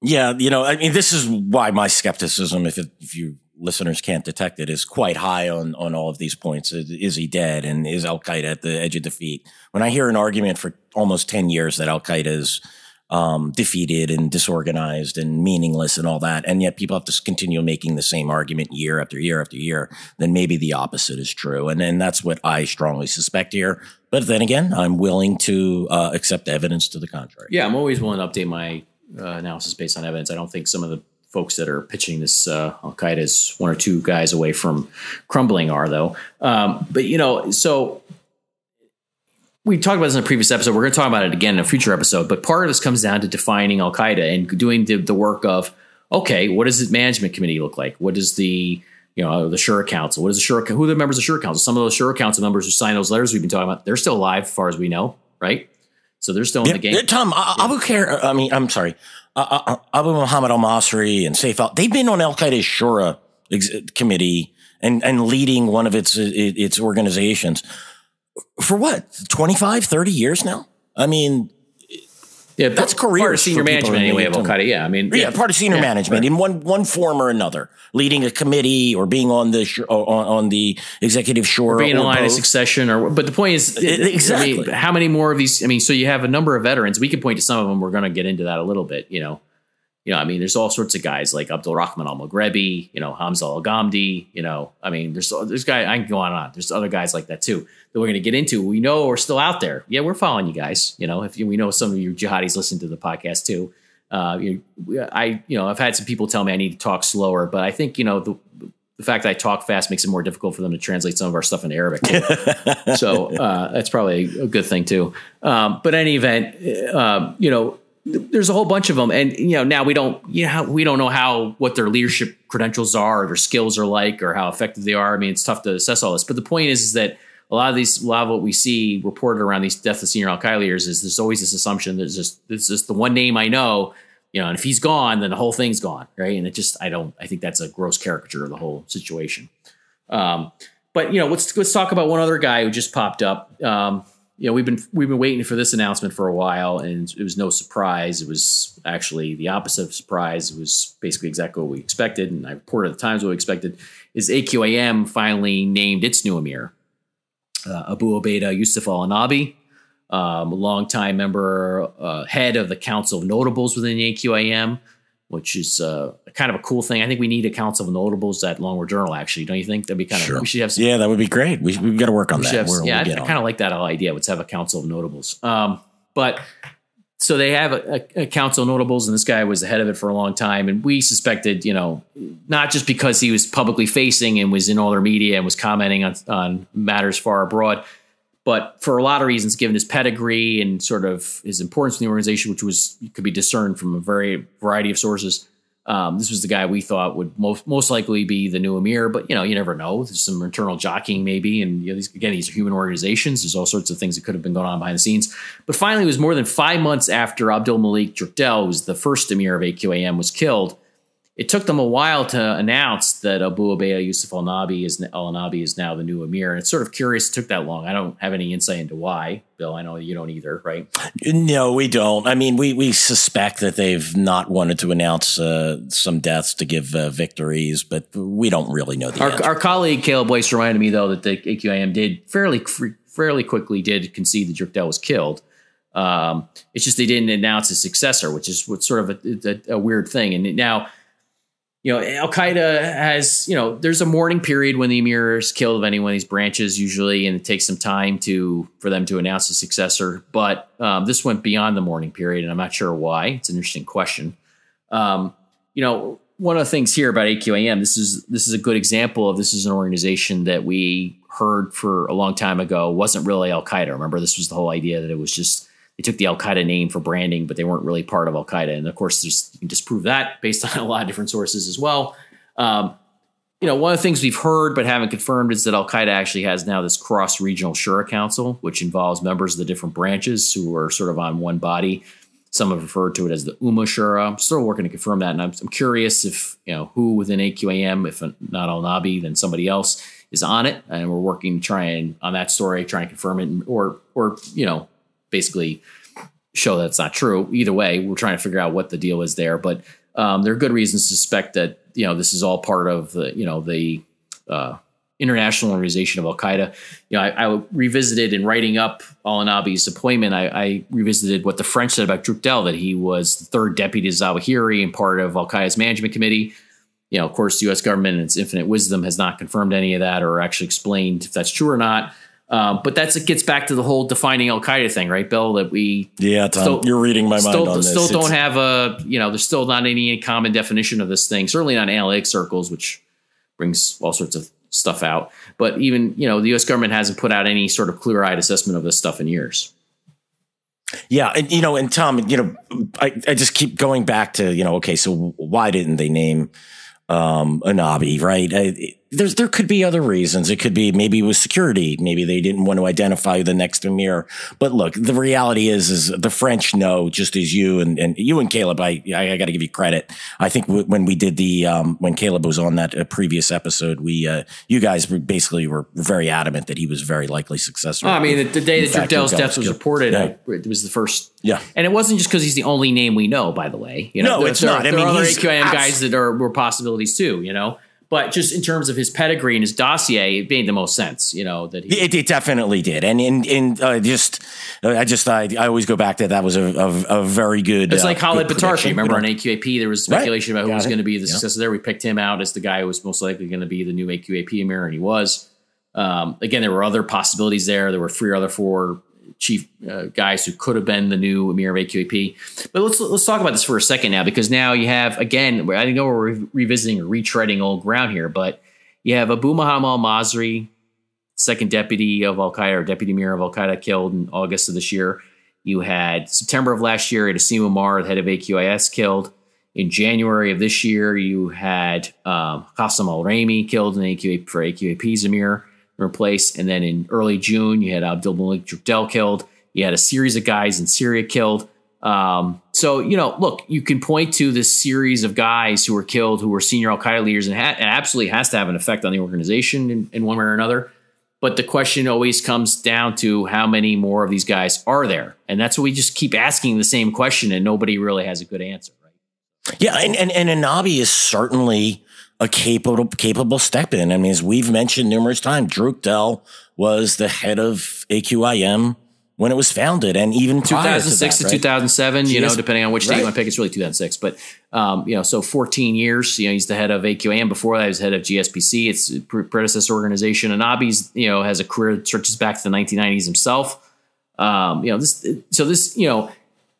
Yeah, you know, I mean, this is why my skepticism, if it, if you listeners can't detect it, is quite high on on all of these points. Is he dead, and is Al Qaeda at the edge of defeat? When I hear an argument for almost ten years that Al Qaeda is um, defeated and disorganized and meaningless and all that. And yet people have to continue making the same argument year after year after year. Then maybe the opposite is true. And then that's what I strongly suspect here. But then again, I'm willing to uh, accept evidence to the contrary. Yeah, I'm always willing to update my uh, analysis based on evidence. I don't think some of the folks that are pitching this uh, Al Qaeda is one or two guys away from crumbling are though. Um, but you know, so we talked about this in a previous episode. We're going to talk about it again in a future episode. But part of this comes down to defining Al Qaeda and doing the, the work of okay, what does the management committee look like? What does the you know the Shura Council? What is the Shura? Who are the members of the Shura Council? Some of those Shura Council members who signed those letters we've been talking about, they're still alive, as far as we know, right? So they're still in Yeah, the game. yeah, Tom, uh, Abu Khair, I mean, I'm sorry, uh, uh, Abu Muhammad al Masri and Saif al, they've been on Al Qaeda's Shura ex- committee and, and leading one of its, its organizations for what, 25, 30 years now? I mean, yeah, that's career part of senior management anyway of Al Lebanon. Qaeda. Yeah, I mean, yeah, part of senior yeah, management in one one form or another, leading a committee or being on the sh- on, on the executive shura being in or line of succession or but the point is exactly. I mean, how many more of these i mean so you have a number of veterans we can point to some of them we're going to get into that a little bit you know you know i mean there's all sorts of guys like abdul rahman al maghrebi you know hamza al ghamdi you know i mean there's there's guy i can go on and on there's other guys like that too that we're going to get into we know are still out there yeah we're following you guys you know if you, we know some of you jihadis listen to the podcast too uh, you I, you know, I've had some people tell me I need to talk slower, but I think, you know, the, the fact that I talk fast makes it more difficult for them to translate some of our stuff into Arabic. so uh, that's probably a good thing too. Um, but any event, um, you know, there's a whole bunch of them, and you know, now we don't, you know, we don't know how what their leadership credentials are, or their skills are like, or how effective they are. I mean, it's tough to assess all this. But the point is, is that a lot of these, a lot of what we see reported around these deaths of senior Al Qaeda leaders is there's always this assumption that just this is the one name I know, you know, and if he's gone, then the whole thing's gone, right? And it just, I don't, I think that's a gross caricature of the whole situation. Um, but you know, let's let's talk about one other guy who just popped up. Um, you know, we've been we've been waiting for this announcement for a while, and it was no surprise. It was actually the opposite of surprise. It was basically exactly what we expected, and I reported at the times what we expected. Is AQIM finally named its new emir, uh, Abu Ubaidah Yusuf Al Anabi, um, a longtime member, uh, head of the Council of Notables within AQIM, which is uh, kind of a cool thing. I think we need a Council of Notables at Long War Journal. Actually, don't you think? That'd be kind Sure. of we should have some Yeah, that would be great. We, we've got to work on that. have- yeah, we'll I, get on kind of like that idea. Let's have a council of notables. Um, but so they have a, a, a council of notables, and this guy was the head of it for a long time. And we suspected, you know, not just because he was publicly facing and was in all their media and was commenting on, on matters far abroad, but for a lot of reasons, given his pedigree and sort of his importance in the organization, which was could be discerned from a very variety of sources. Um, this was the guy we thought would most most likely be the new emir, but you know, you never know. There's some internal jockeying maybe, and you know, these, again, these are human organizations. There's all sorts of things that could have been going on behind the scenes. But finally, it was more than five months after Abdul Malik who was the first emir of AQIM, was killed. It took them a while to announce that Abu Ubaidah Yusuf Al Anabi is Al Anabi is now the new emir, and it's sort of curious it took that long. I don't have any insight into why, Bill. I know you don't either, right? No, we don't. I mean, we, we suspect that they've not wanted to announce uh, some deaths to give uh, victories, but we don't really know the Our, answer. our colleague Caleb Weiss reminded me though that the AQIM did fairly fairly quickly did concede that Drukdel was killed. Um, it's just they didn't announce his successor, which is what's sort of a, a, a weird thing. And now, you know, Al Qaeda has you know there's a mourning period when the emir is killed of any one of these branches usually, and it takes some time to for them to announce a successor. But um, this went beyond the mourning period, and I'm not sure why. It's an interesting question. Um, you know, one of the things here about AQIM, this is this is a good example of this is an organization that we heard for a long time ago wasn't really Al Qaeda. Remember, this was the whole idea that it was just they took the Al Qaeda name for branding, but they weren't really part of Al Qaeda. And of course, there's, you can disprove that based on a lot of different sources as well. Um, you know, one of the things we've heard but haven't confirmed is that Al Qaeda actually has now this cross regional Shura Council, which involves members of the different branches who are sort of on one body. Some have referred to it as the Umma Shura. I'm still working to confirm that, and I'm, I'm curious if you know who within AQIM, if not Al Anabi, then somebody else is on it, and we're working to try and on that story, try and confirm it, or or you know, basically show that it's not true. Either way, we're trying to figure out what the deal is there, but um, there are good reasons to suspect that you know this is all part of the you know the uh, international organization of Al Qaeda. You know, I, I, revisited in writing up Al Anabi's appointment. I, I, revisited what the French said about Drukdel that he was the third deputy to Zawahiri and part of Al Qaeda's management committee. You know, of course, the U.S. government in its infinite wisdom has not confirmed any of that or actually explained if that's true or not. Um, but that's it gets back to the whole defining Al Qaeda thing, right, Bill? That we yeah, Tom, still, you're reading my still, mind on this. Still don't have a you know. There's still not any common definition of this thing. Certainly not analytic circles, which brings all sorts of stuff out. But even you know, the U.S. government hasn't put out any sort of clear eyed assessment of this stuff in years. Yeah, and you know, and Tom, you know, I, I just keep going back to you know, okay, so why didn't they name um, Anabi, right? I, there's there could be other reasons. It could be maybe it was security. Maybe they didn't want to identify the next emir. But look, the reality is, is the French know just as you and, and you and Caleb. I I, I got to give you credit. I think w- when we did the um, when Caleb was on that uh, previous episode, we uh, you guys basically were very adamant that he was very likely successor. Oh, I mean, the, the day that Drukdel's death was reported, yeah. it was the first. Yeah, and it wasn't just because he's the only name we know. By the way, you know, no, there, it's there, not. There, I mean, are other AQIM guys that are were possibilities too. You know. But just in terms of his pedigree and his dossier, it made the most sense, you know. That he, it, it definitely did, and in in uh, just I just I, I always go back to that was a, a, a very good. It's uh, like Khalid Batarfi. Remember on AQAP, there was speculation right. about who Got was going to be the Yeah. successor there. We picked him out as the guy who was most likely going to be the new AQAP emir, and he was. Um, again, there were other possibilities there. There were three other four chief uh, guys who could have been the new emir of AQAP. But let's let's talk about this for a second now, because now you have again. I know we're re- revisiting or retreading old ground here, but you have Abu Muhammad al Masri, second deputy of Al Qaeda or deputy emir of Al Qaeda, killed in August of this year. You had September of last year, Asim Omar, the head of AQIS, killed. In January of this year, you had um, Qasim al Raimi killed in AQAP for AQAP's emir replaced. And then in early June, you had Abdul Malik Drukdel killed. You had a series of guys in Syria killed. Um, so, you know, look, you can point to this series of guys who were killed who were senior Al Qaeda leaders and ha- it absolutely has to have an effect on the organization in, in one way or another. But the question always comes down to how many more of these guys are there? And that's what we just keep asking the same question and nobody really has a good answer, right? Yeah, and and, and Anabi is certainly a capable capable step in. I mean, as we've mentioned numerous times, Drukdel was the head of AQIM when it was founded, and even 2006 to, to, right? 2007, you know, depending on which date Right. you want to pick, it's really 2006. But, um, you know, so 14 years, you know, he's the head of AQIM. Before that, he was head of GSPC. It's a predecessor organization. Anabi's, you know, has a career that stretches back to the 1990s himself. Um, you know, this, so this, you know,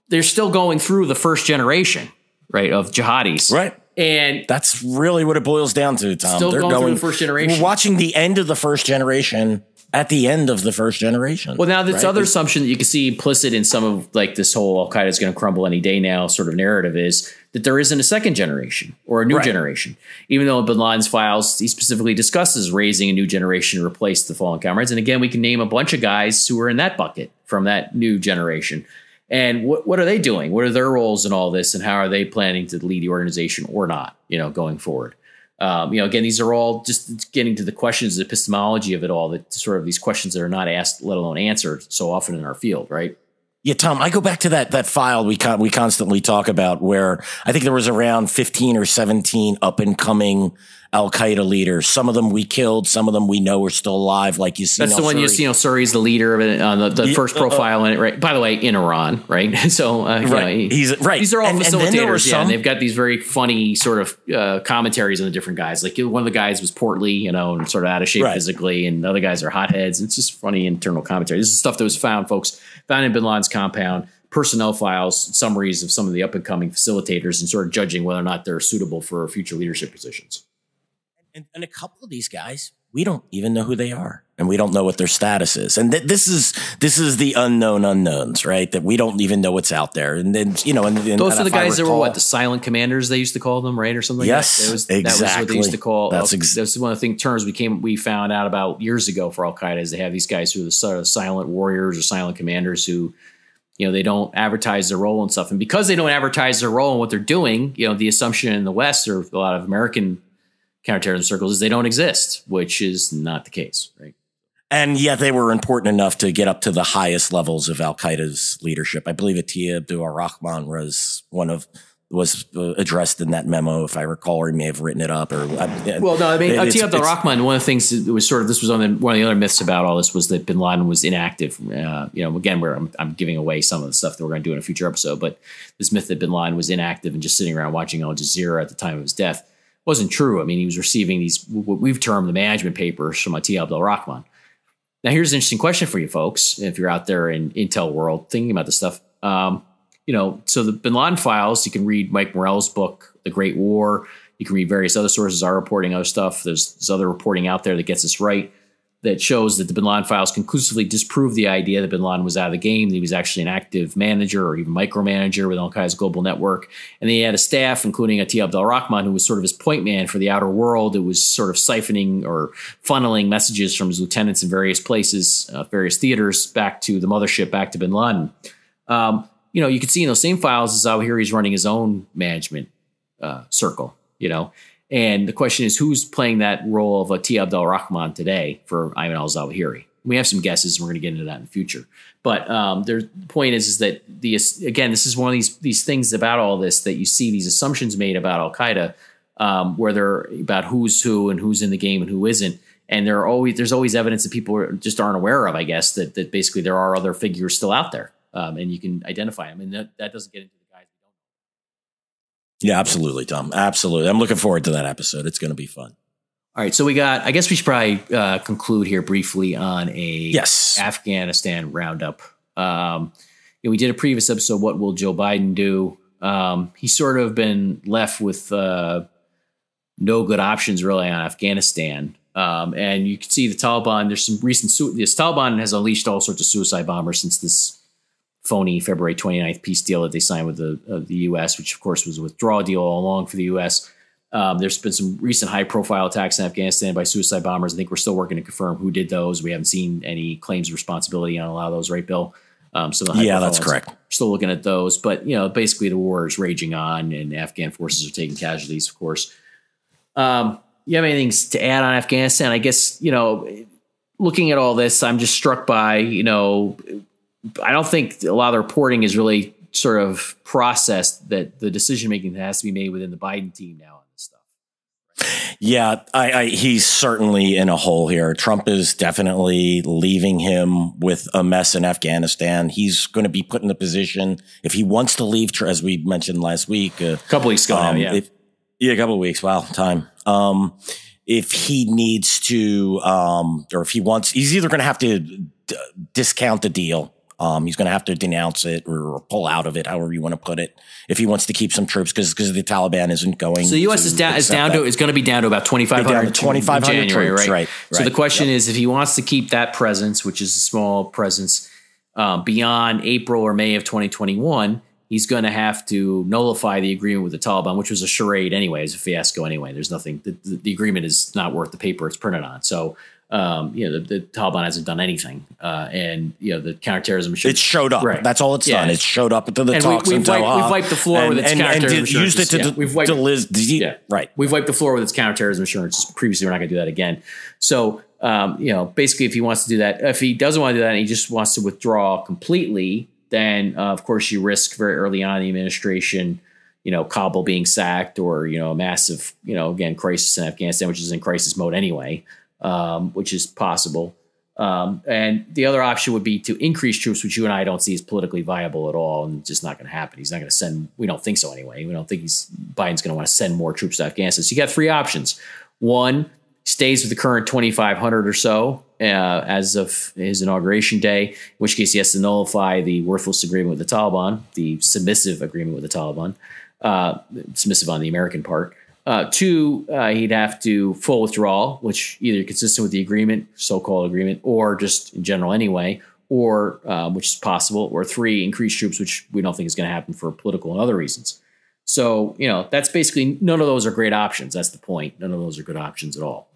they're still going through the first generation, right, of jihadis. Right. And That's really what it boils down to, Tom. Still They're going through going the first generation. We're watching the end of the first generation at the end of the first generation. Well, now this right? other assumption that you can see implicit in some of like this whole Al Qaeda is going to crumble any day now sort of narrative is that there isn't a second generation or a new Right. generation. Even though in Bin Laden's files, he specifically discusses raising a new generation to replace the fallen comrades. And again, we can name a bunch of guys who are in that bucket from that new generation. And what, what are they doing? What are their roles in all this? And how are they planning to lead the organization or not, you know, going forward? Um, you know, again, these are all just getting to the questions, the epistemology of it all, that sort of these questions that are not asked, let alone answered so often in our field, right? Yeah, Tom, I go back to that that file we con- we constantly talk about where I think there was around 15 or 17 up and coming Al Qaeda leaders. Some of them we killed, some of them we know are still alive, like you see. That's the one you see. You know, Suri's the leader of it on the, the Yeah, first uh, profile in it, right? By the way, in Iran, right? so, uh, you know, Right. he- He's- right. These are all And- and facilitators, yeah. And they've got these very funny sort of uh, commentaries on the different guys. Like one of the guys was portly, you know, and sort of out of shape Right. physically, and the other guys are hotheads. It's just funny internal commentary. This is stuff that was found, folks, found in Bin Laden's compound. Personnel files, summaries of some of the up and coming facilitators, and sort of judging whether or not they're suitable for future leadership positions. And, and a couple of these guys we don't even know who they are and we don't know what their status is and th- this is this is the unknown unknowns right that we don't even know what's out there and then you know and, and Those and are the guys that were what the silent commanders they used to call them, right, or something. Yes, like that. Was, That was what they used to exactly. call. That's uh, ex- that's one of the thing terms we came we found out about years ago for Al Qaeda is they have these guys who are the sort of silent warriors or silent commanders who, you know, they don't advertise their role and stuff, and because they don't advertise their role and what they're doing, you know, the assumption in the West or a lot of American counterterrorism circles is they don't exist, which is not the case, right? and yet they were important enough to get up to the highest levels of Al Qaeda's leadership. I believe Atiyah Abdul Rahman was one of was uh, addressed in that memo, if I recall, or he may have written it up. Or uh, Well, no, I mean, Atiyah Abdul Rahman, one of the things that was sort of this was on the, one of the other myths about all this was that bin Laden was inactive. Uh, you know, again, where I'm, I'm giving away some of the stuff that we're going to do in a future episode, but this myth that bin Laden was inactive and just sitting around watching Al Jazeera at the time of his death wasn't true. I mean, he was receiving these, what we've termed the management papers from Atiyah Abdul Rahman. Now, here's an interesting question for you folks. If you're out there in Intel world thinking about this stuff, um, you know, so the Bin Laden files, you can read Mike Morell's book, The Great War. You can read various other sources are reporting other stuff. There's, there's other reporting out there that gets this right that shows that the bin Laden files conclusively disprove the idea that bin Laden was out of the game, that he was actually an active manager or even micromanager with Al Qaeda's global network. And he had a staff, including Atiyah Abdel Rahman, who was sort of his point man for the outer world, It was sort of siphoning or funneling messages from his lieutenants in various places, uh, various theaters, back to the mothership, back to bin Laden. Um, you know, you can see in those same files as out here he's running his own management uh, circle, you know. And the question is, who's playing that role of Atiyah Abdel Rahman today for Ayman al Zawahiri? We have some guesses, and we're going to get into that in the future. But um, the point is, is that the again, this is one of these these things about all this that you see these assumptions made about Al Qaeda, um, where they're about who's who and who's in the game and who isn't. And there are always there's always evidence that people just aren't aware of. I guess that that basically there are other figures still out there, um, and you can identify them. And that, that doesn't get into yeah, absolutely, Tom. Absolutely. I'm looking forward to that episode. It's going to be fun. All right, so we got. I guess we should probably uh, conclude here briefly on a yes Afghanistan roundup. Um, you know, we did a previous episode. What will Joe Biden do? Um, he's sort of been left with uh, no good options really on Afghanistan. Um, and you can see the Taliban. There's some recent. Su- this Taliban has unleashed all sorts of suicide bombers since this phony February 29th peace deal that they signed with the, uh, the U.S., which of course was a withdrawal deal all along for the U.S. Um, there's been some recent high profile attacks in Afghanistan by suicide bombers. I think we're still working to confirm who did those. We haven't seen any claims of responsibility on a lot of those, right, Bill? Um, so yeah, that's correct. Still looking at those, but you know, basically the war is raging on, and Afghan forces are taking casualties, of course. Um, you have anything to add on Afghanistan? I guess you know, looking at all this, I'm just struck by you know I don't think a lot of the reporting is really sort of processed that the decision making that has to be made within the Biden team now on this stuff. Yeah, I, I, he's certainly in a hole here. Trump is definitely leaving him with a mess in Afghanistan. He's going to be put in a position if he wants to leave, as we mentioned last week, a couple weeks ago. Um, now, yeah, if, yeah, a couple weeks. Wow, time. Um, if he needs to, um, or if he wants, he's either going to have to d- discount the deal um, he's going to have to denounce it or pull out of it, however you want to put it, if he wants to keep some troops because because the Taliban isn't going. So the U.S. is down is down that. to is going to be down to about twenty five hundred. Twenty five hundred troops, right? right? So the question yep. is, if he wants to keep that presence, which is a small presence, uh, beyond April or May of twenty twenty one, he's going to have to nullify the agreement with the Taliban, which was a charade anyway, it's a fiasco anyway. There's nothing. The, the, the agreement is not worth the paper it's printed on. So um, you know, the, the, Taliban hasn't done anything, uh, and you know the counterterrorism. Should, it showed up. Right. That's all it's yeah. done. It showed up to the and talks we, have wiped, we've wiped the floor and, with its and, counterterrorism. And used it to, yeah. we've wiped, to Liz, yeah. right. We've wiped the floor with its counterterrorism insurance. Previously, we're not going to do that again. So, um, you know, basically, if he wants to do that, if he doesn't want to do that, and he just wants to withdraw completely, then uh, of course you risk very early on in the administration you know, Kabul being sacked or, you know, a massive, you know, again, crisis in Afghanistan, which is in crisis mode anyway um, which is possible. Um, and the other option would be to increase troops, which you and I don't see as politically viable at all, and just not going to happen. He's not going to send. We don't think so anyway. We don't think he's Biden's going to want to send more troops to Afghanistan. So you got three options. One stays with the current 2,500 or so uh, as of his inauguration day, in which case he has to nullify the worthless agreement with the Taliban, the submissive agreement with the Taliban, uh, submissive on the American part. Uh, two, uh, he'd have to full withdrawal, which either consistent with the agreement, so-called agreement, or just in general anyway, or um, which is possible. Or three, increase troops, which we don't think is going to happen for political and other reasons. So you know that's basically none of those are great options. That's the point. None of those are good options at all.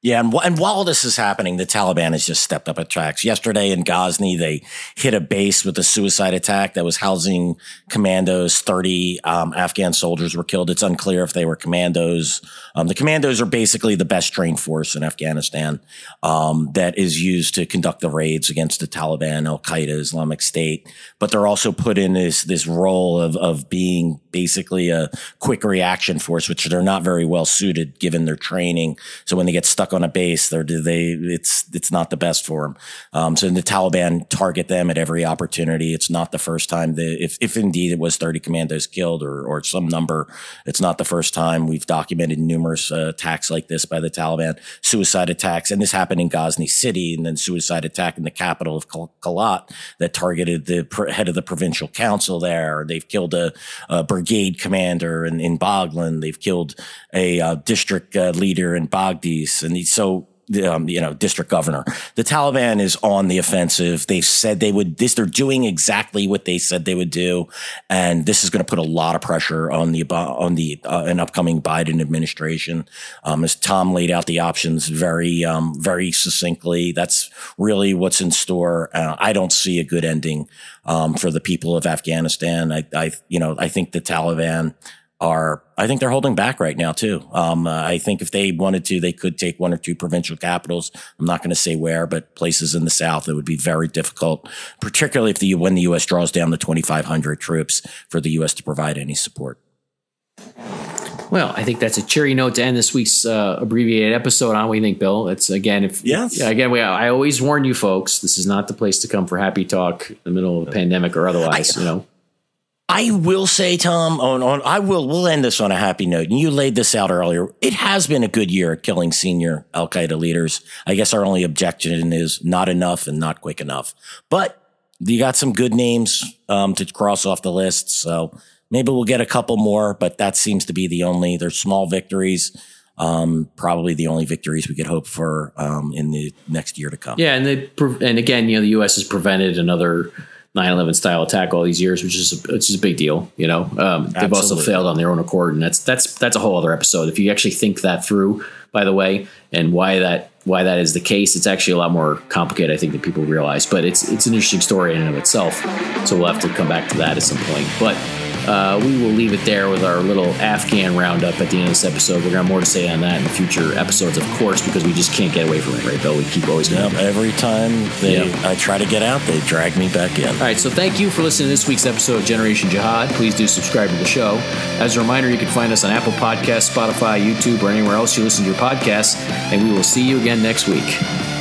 Yeah, and, and while this is happening, the Taliban has just stepped up attacks. Yesterday in Ghazni, they hit a base with a suicide attack that was housing commandos. Thirty um, Afghan soldiers were killed. It's unclear if they were commandos. Um, the commandos are basically the best trained force in Afghanistan um, that is used to conduct the raids against the Taliban, Al Qaeda, Islamic State. But they're also put in this this role of of being basically a quick reaction force, which they're not very well suited given their training. So when they get stuck on a base. or do they it's it's not the best for them. Um, so the Taliban target them at every opportunity. It's not the first time that if if indeed it was 30 commandos killed or or some number, it's not the first time we've documented numerous uh, attacks like this by the Taliban, suicide attacks, and this happened in Ghazni City, and then suicide attack in the capital of Kalat that targeted the pr- head of the provincial council there. They've killed a, a brigade commander in, in Baghlan. They've killed a uh, district uh, leader in Badghis. And so um, you know, district governor. The Taliban is on the offensive. They've said they would this. They're doing exactly what they said they would do, and this is going to put a lot of pressure on the on the uh, an upcoming Biden administration. Um, as Tom laid out the options very um, very succinctly, that's really what's in store. Uh, I don't see a good ending um, for the people of Afghanistan. I, I you know I think the Taliban are, I think they're holding back right now too. Um, uh, I think if they wanted to, they could take one or two provincial capitals. I'm not going to say where, but places in the South, it would be very difficult, particularly if the, when the U.S. draws down the 2,500 troops for the U.S. to provide any support. Well, I think that's a cheery note to end this week's uh, abbreviated episode on. What do you think, Bill? It's again, if yes, again, we, I always warn you folks, this is not the place to come for happy talk in the middle of a pandemic or otherwise. I, you know, I will say, Tom, on, on I will we'll end this on a happy note. And you laid this out earlier. It has been a good year at killing senior Al Qaeda leaders. I guess our only objection is not enough and not quick enough. But you got some good names um, to cross off the list. So maybe we'll get a couple more, but that seems to be the only. There's small victories. Um, probably the only victories we could hope for um, in the next year to come. Yeah, and the, and again, you know, the U.S. has prevented another 9/11 style attack all these years, which is which is a big deal. You know, um, they've also failed on their own accord, and that's that's that's a whole other episode. If you actually think that through, by the way, and why that why that is the case, it's actually a lot more complicated, I think, than people realize. But it's it's an interesting story in and of itself. So we'll have to come back to that at some point. But uh, we will leave it there with our little Afghan roundup at the end of this episode. We're going to have more to say on that in future episodes, of course, because we just can't get away from it, right, Bill? We keep always yep, Every time they, yep. I try to get out, they drag me back in. All right, so thank you for listening to this week's episode of Generation Jihad. Please do subscribe to the show. As a reminder, you can find us on Apple Podcasts, Spotify, YouTube, or anywhere else you listen to your podcasts, and we will see you again next week.